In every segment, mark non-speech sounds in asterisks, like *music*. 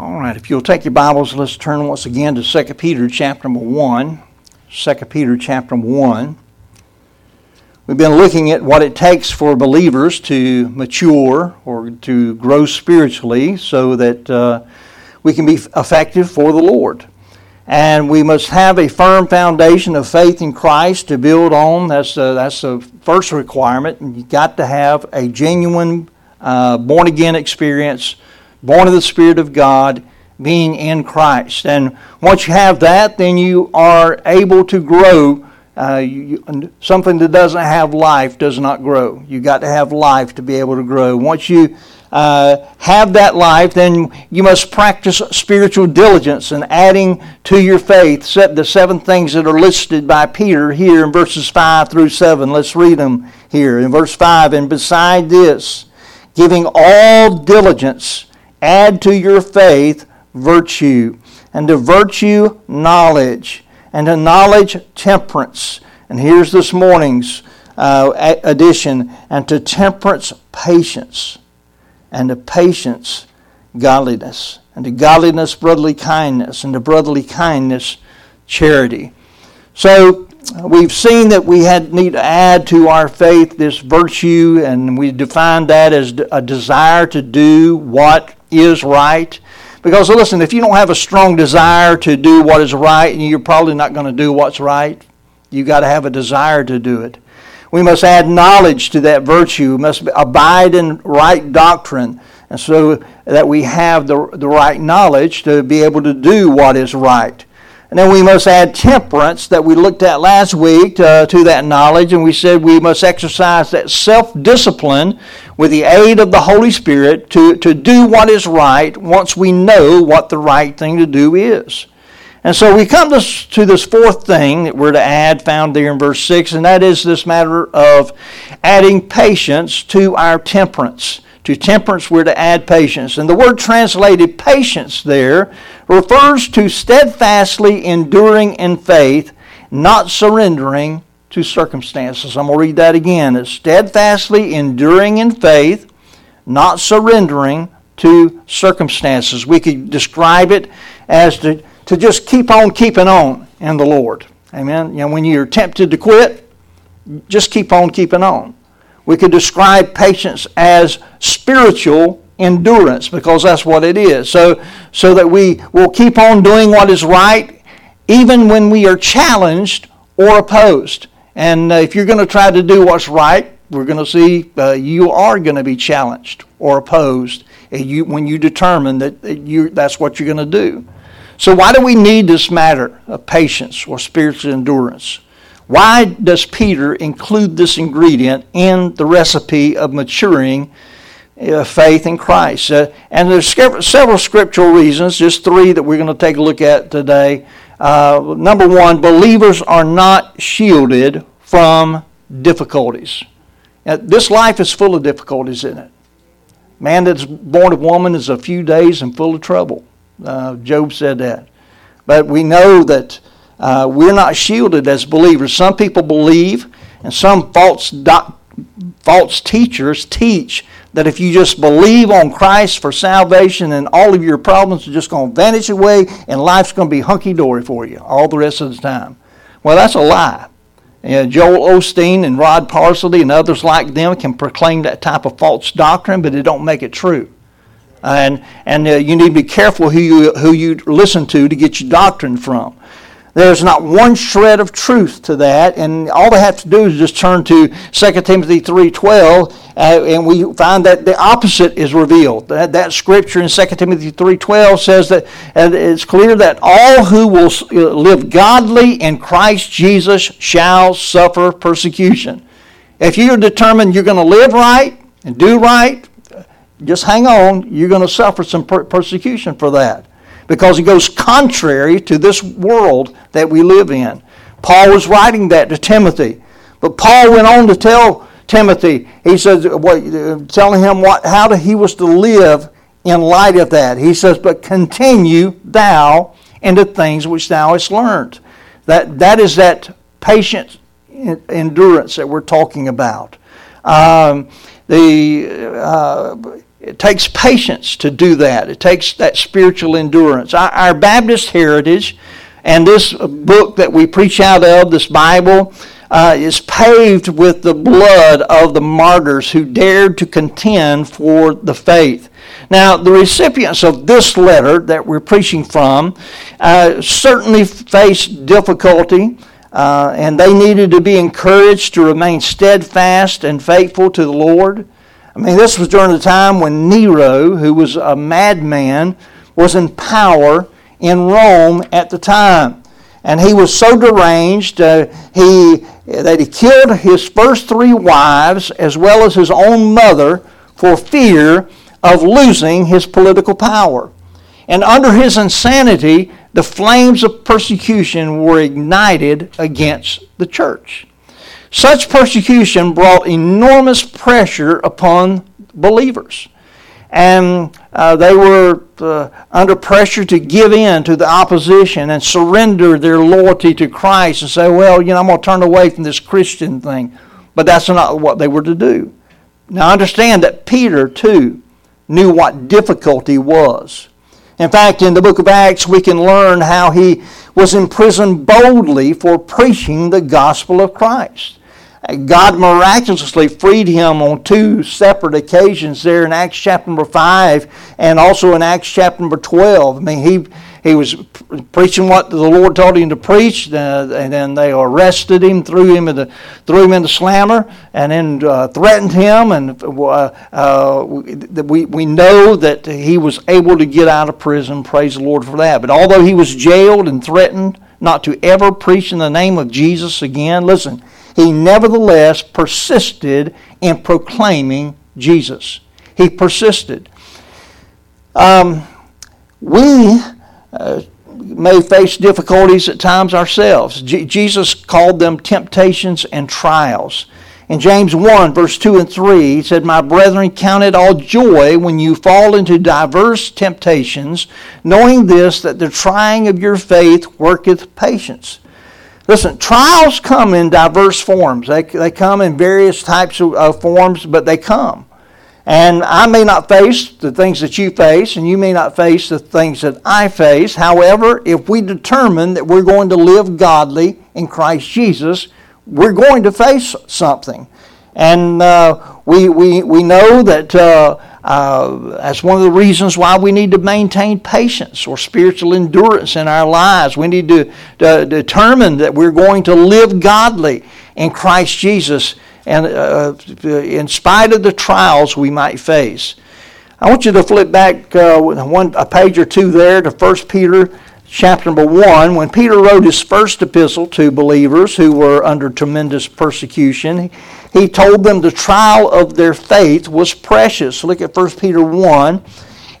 All right, if you'll take your Bibles, let's turn once again to 2 Peter chapter number 1. 2 Peter chapter 1. We've been looking at what it takes for believers to mature or to grow spiritually so that uh, we can be effective for the Lord. And we must have a firm foundation of faith in Christ to build on. That's, uh, that's the first requirement. And you've got to have a genuine uh, born again experience, born of the Spirit of God, being in Christ. And once you have that, then you are able to grow uh, you, something that doesn't have life does not grow. You got to have life to be able to grow. Once you uh, have that life, then you must practice spiritual diligence and adding to your faith set the seven things that are listed by Peter here in verses 5 through 7. Let's read them here. In verse 5, and beside this, giving all diligence, add to your faith virtue, and to virtue knowledge and to knowledge temperance. And here's this morning's uh, addition and to temperance patience, and to patience godliness, and to godliness brotherly kindness, and to brotherly kindness charity. So we've seen that we had need to add to our faith this virtue, and we defined that as a desire to do what is right. Because listen, if you don't have a strong desire to do what is right, you're probably not going to do what's right. You've got to have a desire to do it. We must add knowledge to that virtue. We must abide in right doctrine, and so that we have the, the right knowledge to be able to do what is right. And then we must add temperance that we looked at last week uh, to that knowledge, and we said we must exercise that self discipline with the aid of the Holy Spirit to, to do what is right once we know what the right thing to do is. And so we come to, to this fourth thing that we're to add, found there in verse 6, and that is this matter of adding patience to our temperance. To temperance, we're to add patience. And the word translated patience there refers to steadfastly enduring in faith, not surrendering to circumstances. I'm going to read that again. It's steadfastly enduring in faith, not surrendering to circumstances. We could describe it as to, to just keep on keeping on in the Lord. Amen. You know, when you're tempted to quit, just keep on keeping on. We could describe patience as spiritual endurance because that's what it is. So, so that we will keep on doing what is right even when we are challenged or opposed. And uh, if you're going to try to do what's right, we're going to see uh, you are going to be challenged or opposed you, when you determine that you, that's what you're going to do. So, why do we need this matter of patience or spiritual endurance? Why does Peter include this ingredient in the recipe of maturing uh, faith in Christ? Uh, and there's several scriptural reasons, just three that we're going to take a look at today. Uh, number one, believers are not shielded from difficulties. Now, this life is full of difficulties in it. Man that's born of woman is a few days and full of trouble. Uh, Job said that. But we know that uh, we're not shielded as believers. Some people believe, and some false, doc, false teachers teach that if you just believe on Christ for salvation and all of your problems are just going to vanish away and life's going to be hunky dory for you all the rest of the time. Well, that's a lie. And Joel Osteen and Rod Parsley and others like them can proclaim that type of false doctrine, but it don't make it true. And, and uh, you need to be careful who you, who you listen to to get your doctrine from. There's not one shred of truth to that, and all they have to do is just turn to 2 Timothy 3.12, uh, and we find that the opposite is revealed. That, that scripture in 2 Timothy 3.12 says that it's clear that all who will uh, live godly in Christ Jesus shall suffer persecution. If you're determined you're going to live right and do right, just hang on. You're going to suffer some per- persecution for that because it goes contrary to this world that we live in. Paul was writing that to Timothy. But Paul went on to tell Timothy, he says, what, telling him what, how he was to live in light of that. He says, But continue thou in the things which thou hast learned. That, that is that patient endurance that we're talking about. Um, the, uh, it takes patience to do that. It takes that spiritual endurance. Our, our Baptist heritage and this book that we preach out of, this Bible, uh, is paved with the blood of the martyrs who dared to contend for the faith. Now, the recipients of this letter that we're preaching from uh, certainly faced difficulty, uh, and they needed to be encouraged to remain steadfast and faithful to the Lord. I mean, this was during the time when Nero, who was a madman, was in power in Rome at the time. And he was so deranged, uh, he, that he killed his first three wives as well as his own mother for fear of losing his political power. And under his insanity, the flames of persecution were ignited against the church. Such persecution brought enormous pressure upon believers. And uh, they were uh, under pressure to give in to the opposition and surrender their loyalty to Christ and say, well, you know, I'm going to turn away from this Christian thing. But that's not what they were to do. Now, understand that Peter, too, knew what difficulty was. In fact, in the book of Acts, we can learn how he was imprisoned boldly for preaching the gospel of Christ. God miraculously freed him on two separate occasions there in Acts chapter number 5 and also in Acts chapter number 12. I mean, he, he was preaching what the Lord told him to preach, and then they arrested him, threw him in the, threw him in the slammer, and then uh, threatened him. And uh, uh we, we know that he was able to get out of prison. Praise the Lord for that. But although he was jailed and threatened not to ever preach in the name of Jesus again, listen, he nevertheless persisted in proclaiming Jesus. He persisted. Um, we uh, may face difficulties at times ourselves. Jesus called them temptations and trials. In James 1, verse 2 and 3, he said, My brethren, count it all joy when you fall into diverse temptations, knowing this, that the trying of your faith worketh patience. Listen, trials come in diverse forms. They, they come in various types of, forms, but they come. And I may not face the things that you face, and you may not face the things that I face. However, if we determine that we're going to live godly in Christ Jesus, we're going to face something. And uh, we, we, we know that uh, uh, that's one of the reasons why we need to maintain patience or spiritual endurance in our lives. We need to, to determine that we're going to live godly in Christ Jesus and uh, in spite of the trials we might face. I want you to flip back uh, one, a page or two there to 1 Peter chapter number 1. When Peter wrote his first epistle to believers who were under tremendous persecution, he told them the trial of their faith was precious. Look at 1 Peter 1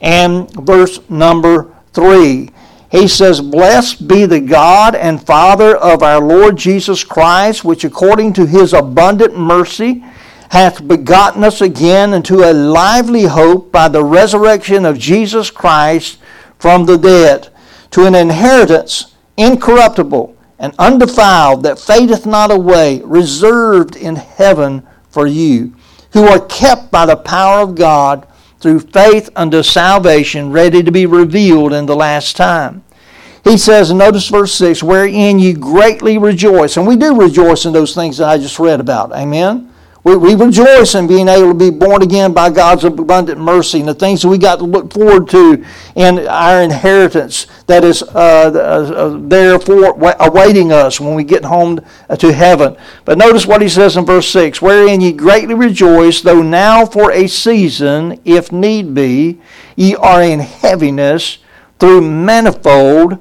and verse number 3. He says, Blessed be the God and Father of our Lord Jesus Christ, which according to his abundant mercy hath begotten us again into a lively hope by the resurrection of Jesus Christ from the dead, to an inheritance incorruptible and undefiled that fadeth not away, reserved in heaven for you, who are kept by the power of God through faith unto salvation, ready to be revealed in the last time. He says, notice verse 6, wherein ye greatly rejoice. And we do rejoice in those things that I just read about. Amen? We, we rejoice in being able to be born again by God's abundant mercy and the things that we got to look forward to in our inheritance that is uh, uh, there for awaiting us when we get home to heaven. But notice what he says in verse 6 Wherein ye greatly rejoice, though now for a season, if need be, ye are in heaviness through manifold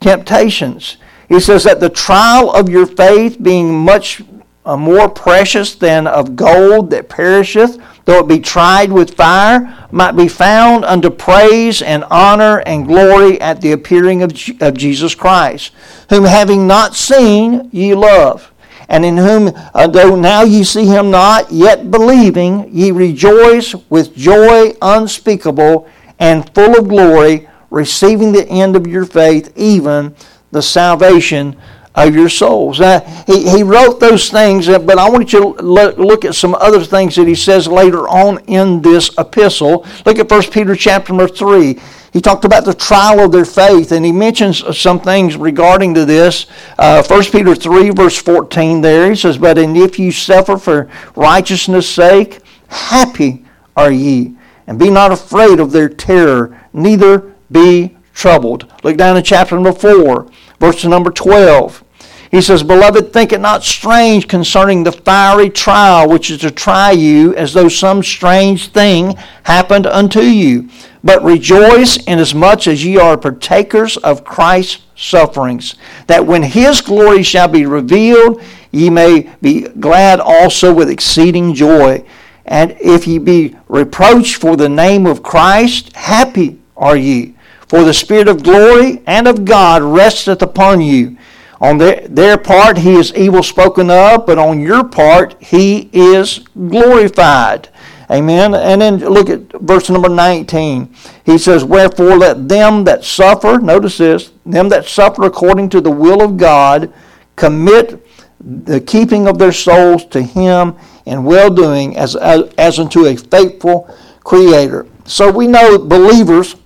temptations. He says that the trial of your faith being much uh, more precious than of gold that perisheth, though it be tried with fire, might be found unto praise and honor and glory at the appearing of, of Jesus Christ, whom having not seen ye love, and in whom, uh, though now ye see him not, yet believing, ye rejoice with joy unspeakable and full of glory, receiving the end of your faith, even the salvation of your souls. He, he wrote those things, uh, but I want you to look at some other things that he says later on in this epistle. Look at 1 Peter chapter number 3. He talked about the trial of their faith, and he mentions some things regarding to this. Uh, 1 Peter 3, verse 14 there, he says, But and if you suffer for righteousness' sake, happy are ye, and be not afraid of their terror, neither be troubled. Look down in chapter number 4, verse number 12. He says, Beloved, think it not strange concerning the fiery trial which is to try you, as though some strange thing happened unto you. But rejoice inasmuch as ye are partakers of Christ's sufferings, that when his glory shall be revealed, ye may be glad also with exceeding joy. And if ye be reproached for the name of Christ, happy are ye. For the Spirit of glory and of God resteth upon you. On their, their part, he is evil spoken of, but on your part, he is glorified. Amen. And then look at verse number 19. He says, Wherefore let them that suffer, notice this, them that suffer according to the will of God, commit the keeping of their souls to him in well doing as, as, as unto a faithful creator. So we know believers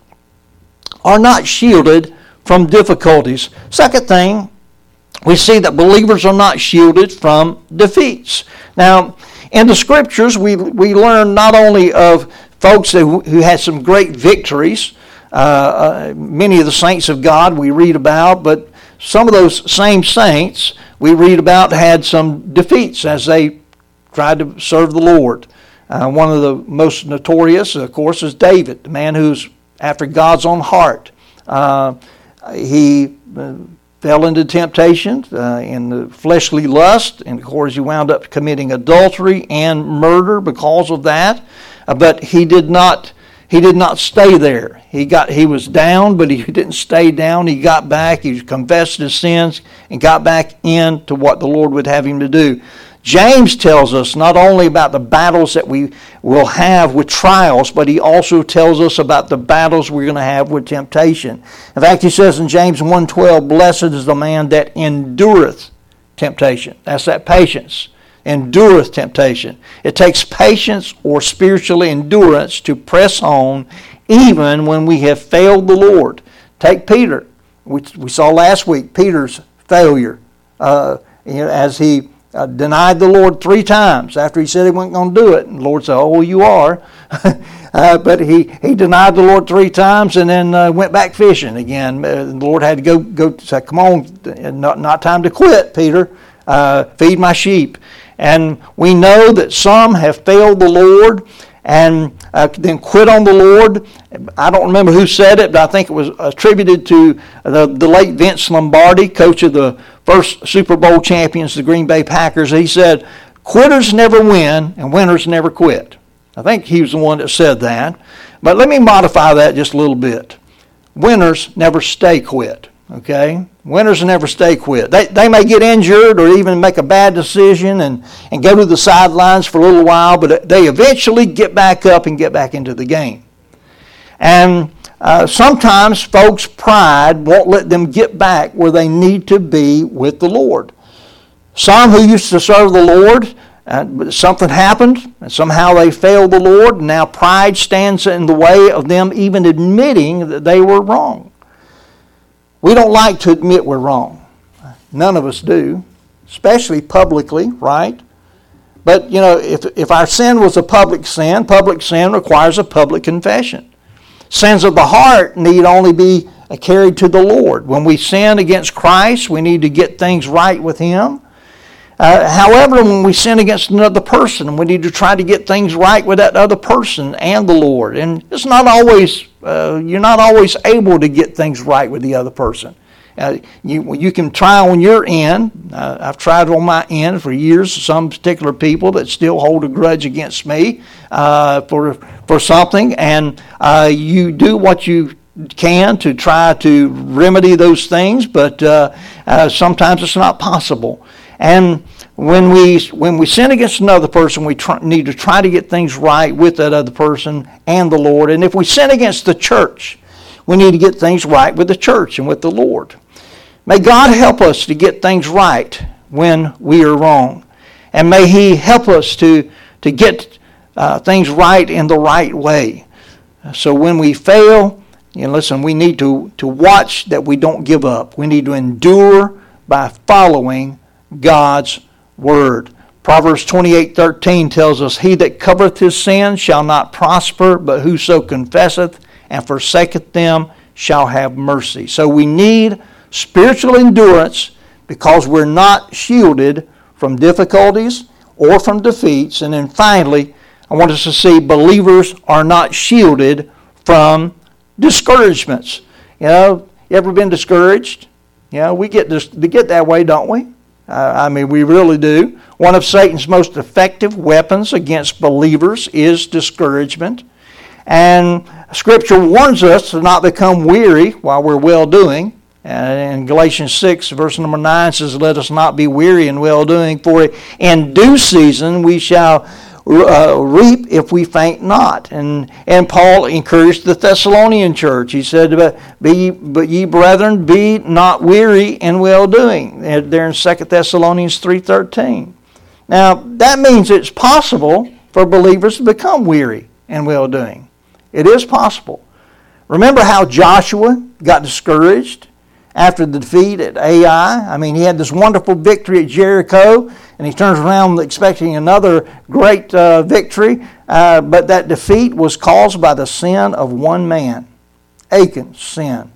are not shielded from difficulties. Second thing, we see that believers are not shielded from defeats. Now, in the scriptures, we, we learn not only of folks who, who had some great victories, uh, uh, many of the saints of God we read about, but some of those same saints we read about had some defeats as they tried to serve the Lord. Uh, one of the most notorious, of course, is David, the man who's after God's own heart. Uh, he uh, fell into temptation uh, in the fleshly lust, and of course, he wound up committing adultery and murder because of that. Uh, but he did not. He did not stay there. He got he was down, but he *laughs* didn't stay down. He got back. He confessed his sins and got back into what the Lord would have him to do. James tells us not only about the battles that we will have with trials, but he also tells us about the battles we're going to have with temptation. In fact, he says in James 1:12, "Blessed is the man that endureth temptation." That's that patience. Endureth temptation. It takes patience or spiritual endurance to press on even when we have failed the Lord. Take Peter. We, we saw last week Peter's failure uh, you know, as he uh, denied the Lord three times after he said he wasn't going to do it. And the Lord said, Oh, you are. *laughs* uh, but he, he denied the Lord three times and then uh, went back fishing again. Uh, the Lord had to go, go say, Come on, not, not time to quit, Peter. Uh, feed my sheep. And we know that some have failed the Lord and uh, then quit on the Lord. I don't remember who said it, but I think it was attributed to the, the late Vince Lombardi, coach of the first Super Bowl champions, the Green Bay Packers. He said, Quitters never win and winners never quit. I think he was the one that said that. But let me modify that just a little bit. Winners never stay quit. Okay? Winners never stay quit. They, they may get injured or even make a bad decision and, and go to the sidelines for a little while, but they eventually get back up and get back into the game. And uh, sometimes folks' pride won't let them get back where they need to be with the Lord. Some who used to serve the Lord, uh, something happened, and somehow they failed the Lord, and now pride stands in the way of them even admitting that they were wrong. We don't like to admit we're wrong. None of us do, especially publicly, right? But, you know, if, if our sin was a public sin, public sin requires a public confession. Sins of the heart need only be carried to the Lord. When we sin against Christ, we need to get things right with Him. Uh, however, when we sin against another person, we need to try to get things right with that other person and the Lord. And it's not always, uh, you're not always able to get things right with the other person. Uh, you, you can try on your end. Uh, I've tried on my end for years. Some particular people that still hold a grudge against me uh, for for something, and uh, you do what you can to try to remedy those things, but uh, uh, sometimes it's not possible. And when we when we sin against another person, we need to try to get things right with that other person and the Lord. And if we sin against the church, we need to get things right with the church and with the Lord. May God help us to get things right when we are wrong. And may He help us to, to get uh, things right in the right way. So when we fail, know, listen, we need to, to watch that we don't give up. We need to endure by following God's word. Proverbs 28:13 tells us, "He that covereth his sins shall not prosper, but whoso confesseth and forsaketh them shall have mercy." So we need spiritual endurance because we're not shielded from difficulties or from defeats. And then finally, I want us to see believers are not shielded from discouragements. You know, you ever been discouraged? You know, we get this, we get that way, don't we? Uh, I mean, we really do. One of Satan's most effective weapons against believers is discouragement. And Scripture warns us to not become weary while we're well doing. And in Galatians 6, verse number 9 says, Let us not be weary in well doing, for in due season we shall uh, reap if we faint not. And, and Paul encouraged the Thessalonian church. He said, be, but ye brethren, be not weary in well doing. There in 2 Thessalonians 3.13. Now, that means it's possible for believers to become weary in well doing. It is possible. Remember how Joshua got discouraged after the defeat at Ai? I mean, he had this wonderful victory at Jericho and he turns around expecting another great uh, victory. Uh, but that defeat was caused by the sin of one man, Achan's sin.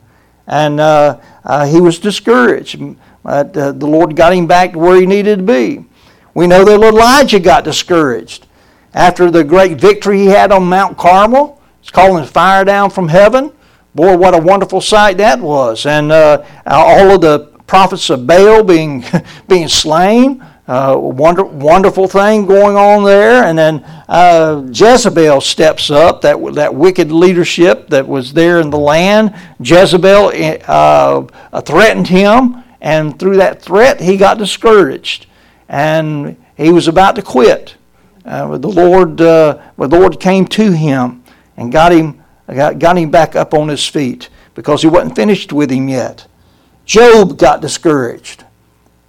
And uh, uh he was discouraged. But uh, the Lord got him back to where he needed to be. We know that Elijah got discouraged after the great victory he had on Mount Carmel. It's calling fire down from heaven. Boy, what a wonderful sight that was. And uh, all of the prophets of Baal being, *laughs* being slain. Uh, wonder, wonderful thing going on there. And then uh, Jezebel steps up, that, that wicked leadership that was there in the land. Jezebel uh, threatened him, and through that threat, he got discouraged. And he was about to quit. Uh, the Lord, uh, the Lord came to him and got him, got, got him back up on his feet because he wasn't finished with him yet. Job got discouraged.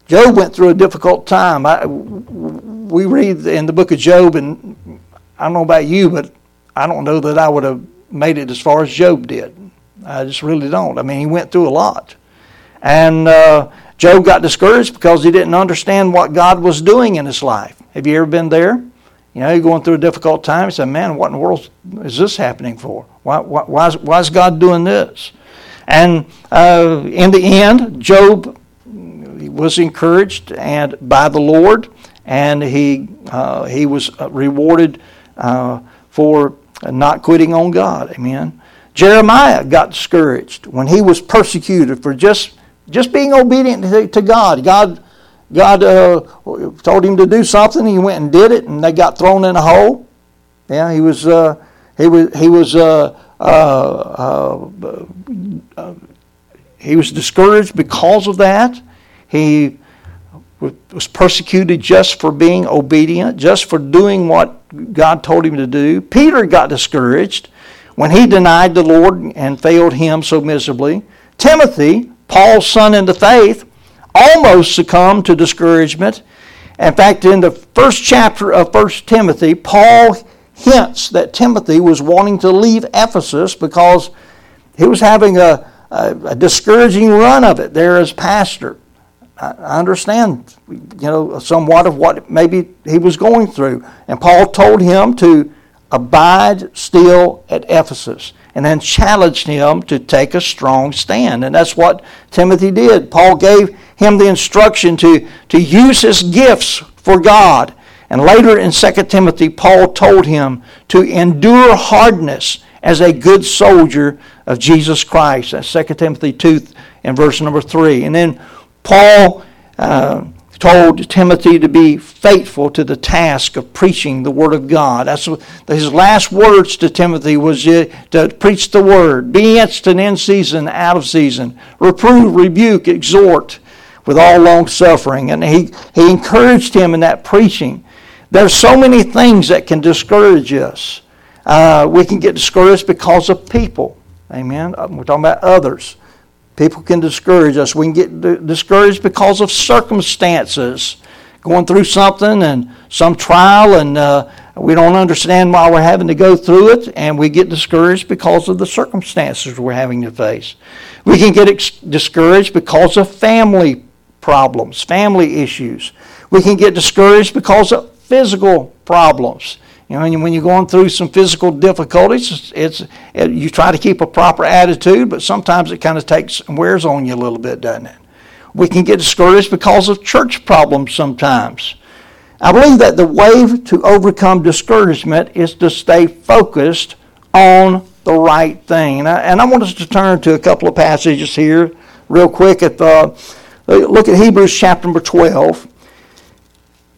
Job went through a difficult time. I, we read in the book of Job, and I don't know about you, but I don't know that I would have made it as far as Job did. I just really don't. I mean, he went through a lot. And uh, Job got discouraged because he didn't understand what God was doing in his life. Have you ever been there? You know, you're going through a difficult time. You say, man, what in the world is this happening for? Why, why, why, is, why is God doing this? And uh, in the end, Job was encouraged and by the Lord, and he uh, he was uh, rewarded uh, for not quitting on God. Amen. Jeremiah got discouraged when he was persecuted for just just being obedient to, to God. God God uh, told him to do something. He went and did it, and they got thrown in a hole. Yeah, he was uh, he was he was uh, he was discouraged because of that. He was persecuted just for being obedient, just for doing what God told him to do. Peter got discouraged when he denied the Lord and failed him so miserably. Timothy, Paul's son in the faith, almost succumbed to discouragement. In fact, in the first chapter of 1 Timothy, Paul hints that Timothy was wanting to leave Ephesus because he was having a, a, a discouraging run of it there as pastor. I understand, you know, somewhat of what maybe he was going through. And Paul told him to abide still at Ephesus and then challenged him to take a strong stand. And that's what Timothy did. Paul gave him the instruction to, to use his gifts for God. And later in 2 Timothy, Paul told him to endure hardness as a good soldier of Jesus Christ. That's 2 Timothy 2 and verse number 3. And then Paul uh, told Timothy to be faithful to the task of preaching the Word of God. That's what, his last words to Timothy was to preach the Word. Be instant in season, out of season. Reprove, rebuke, exhort with all long suffering. And he, he encouraged him in that preaching. There's so many things that can discourage us. Uh, we can get discouraged because of people. Amen. We're talking about others People can discourage us. We can get discouraged because of circumstances, going through something and some trial, and uh, we don't understand why we're having to go through it, and we get discouraged because of the circumstances we're having to face. We can get ex- discouraged because of family problems, family issues. We can get discouraged because of physical problems. You know, when you're going through some physical difficulties, it's, it, you try to keep a proper attitude, but sometimes it kind of takes and wears on you a little bit, doesn't it? We can get discouraged because of church problems sometimes. I believe that the way to overcome discouragement is to stay focused on the right thing. And I, and I want us to turn to a couple of passages here, real quick. At the, look at Hebrews chapter number 12.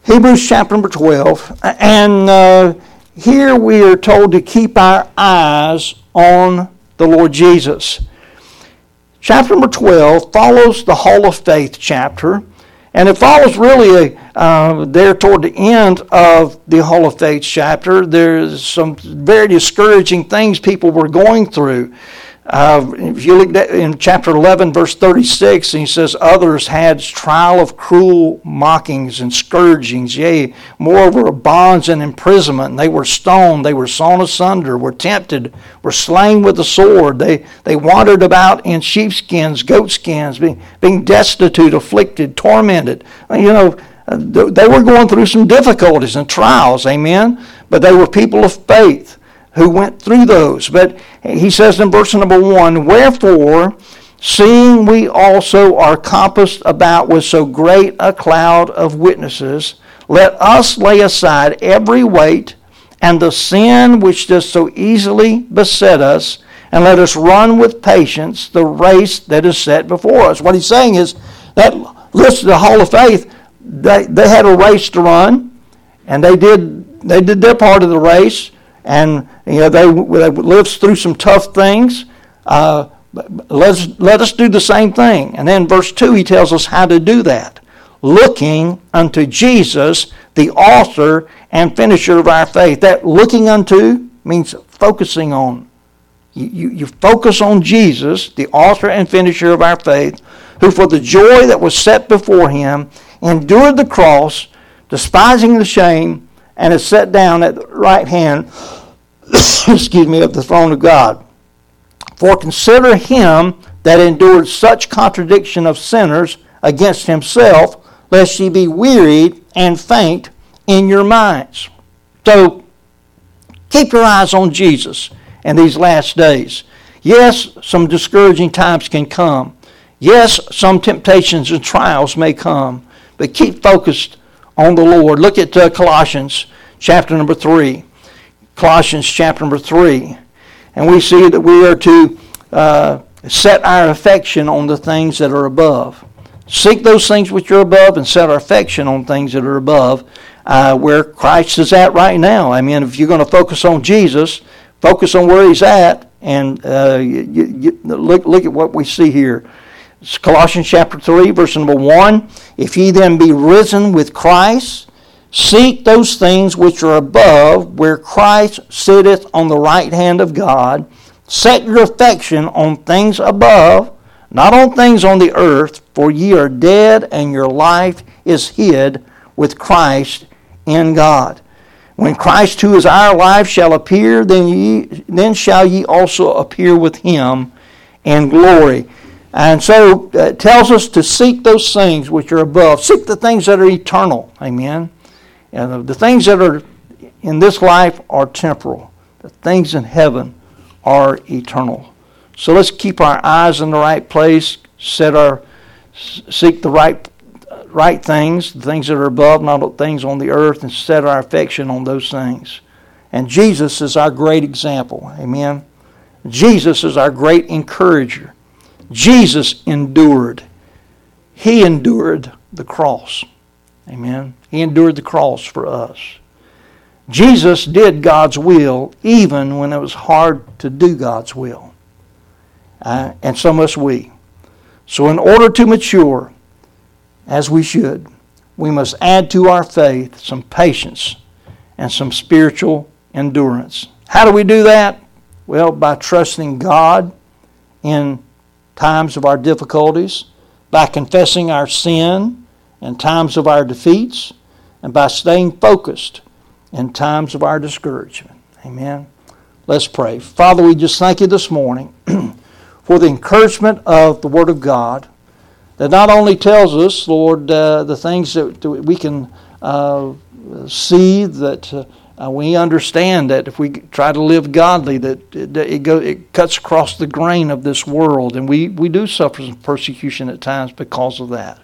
Hebrews chapter number 12. And uh, here we are told to keep our eyes on the Lord Jesus. Chapter number 12 follows the Hall of Faith chapter, and it follows really a, uh, there toward the end of the Hall of Faith chapter. There's some very discouraging things people were going through. Uh, if you look in chapter 11, verse 36, he says, Others had trial of cruel mockings and scourgings, yea, moreover, bonds and imprisonment. And they were stoned, they were sawn asunder, were tempted, were slain with the sword. They, they wandered about in sheepskins, goatskins, being, being destitute, afflicted, tormented. You know, they were going through some difficulties and trials, amen? But they were people of faith who went through those. But he says in verse number one, Wherefore, seeing we also are compassed about with so great a cloud of witnesses, let us lay aside every weight and the sin which does so easily beset us, and let us run with patience the race that is set before us. What he's saying is that list of the Hall of Faith, they, they had a race to run, and they did they did their part of the race and you know they, they lived through some tough things. Uh, let's let us do the same thing. And then verse two, he tells us how to do that, looking unto Jesus, the author and finisher of our faith. That looking unto means focusing on. You, you, you focus on Jesus, the author and finisher of our faith, who for the joy that was set before him endured the cross, despising the shame and is set down at the right hand, *coughs* excuse me, of the throne of God. For consider him that endured such contradiction of sinners against himself, lest ye be wearied and faint in your minds. So keep your eyes on Jesus in these last days. Yes, some discouraging times can come. Yes, some temptations and trials may come, but keep focused on the Lord. Look at uh, Colossians chapter number 3. Colossians chapter number 3. And we see that we are to uh, set our affection on the things that are above. Seek those things which are above and set our affection on things that are above, uh, where Christ is at right now. I mean, if you're going to focus on Jesus, focus on where He's at, and uh, you, you, look, look at what we see here. It's Colossians chapter 3, verse number 1. If ye then be risen with Christ, seek those things which are above, where Christ sitteth on the right hand of God. Set your affection on things above, not on things on the earth, for ye are dead, and your life is hid with Christ in God. When Christ, who is our life, shall appear, then, ye, then shall ye also appear with him in glory. And so uh, it tells us to seek those things which are above. Seek the things that are eternal. Amen. And the, the things that are in this life are temporal. The things in heaven are eternal. So let's keep our eyes in the right place, set our seek the right right things, the things that are above, not things on the earth, and set our affection on those things. And Jesus is our great example. Amen. Jesus is our great encourager. Jesus endured. He endured the cross. Amen. He endured the cross for us. Jesus did God's will even when it was hard to do God's will. Uh, and so must we. So, in order to mature, as we should, we must add to our faith some patience and some spiritual endurance. How do we do that? Well, by trusting God in times of our difficulties, by confessing our sin in times of our defeats, and by staying focused in times of our discouragement. Amen. Let's pray. Father, we just thank you this morning *clears throat* for the encouragement of the Word of God that not only tells us, Lord, uh, the things that, that we can uh, see, that uh, we understand that if we try to live godly, that it, it, go, it cuts across the grain of this world, and we, we do suffer some persecution at times because of that.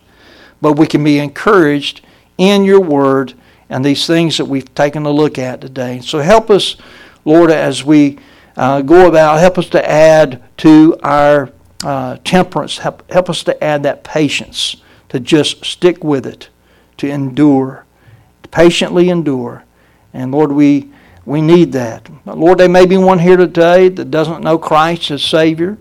But we can be encouraged in your Word and these things that we've taken a look at today. So help us, Lord, as we uh, go about, help us to add to our uh, temperance, help, help us to add that patience, to just stick with it, to endure, to patiently endure. And Lord, we, we need that. Lord, there may be one here today that doesn't know Christ as Savior,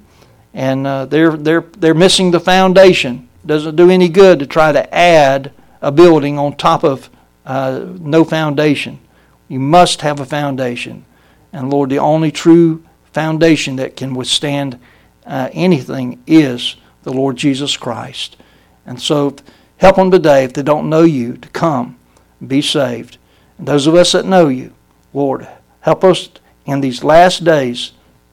and uh, they're, they're, they're missing the foundation. Doesn't do any good to try to add a building on top of uh, no foundation. You must have a foundation. And Lord, the only true foundation that can withstand uh, anything is the Lord Jesus Christ. And so help them today, if they don't know you, to come be saved. And those of us that know you, Lord, help us in these last days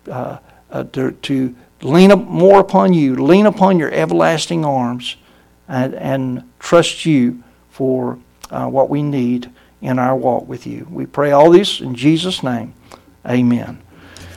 uh, uh, to, to, lean more upon you, lean upon your everlasting arms, and, and trust you for uh, what we need in our walk with you. We pray all this in Jesus' name. Amen.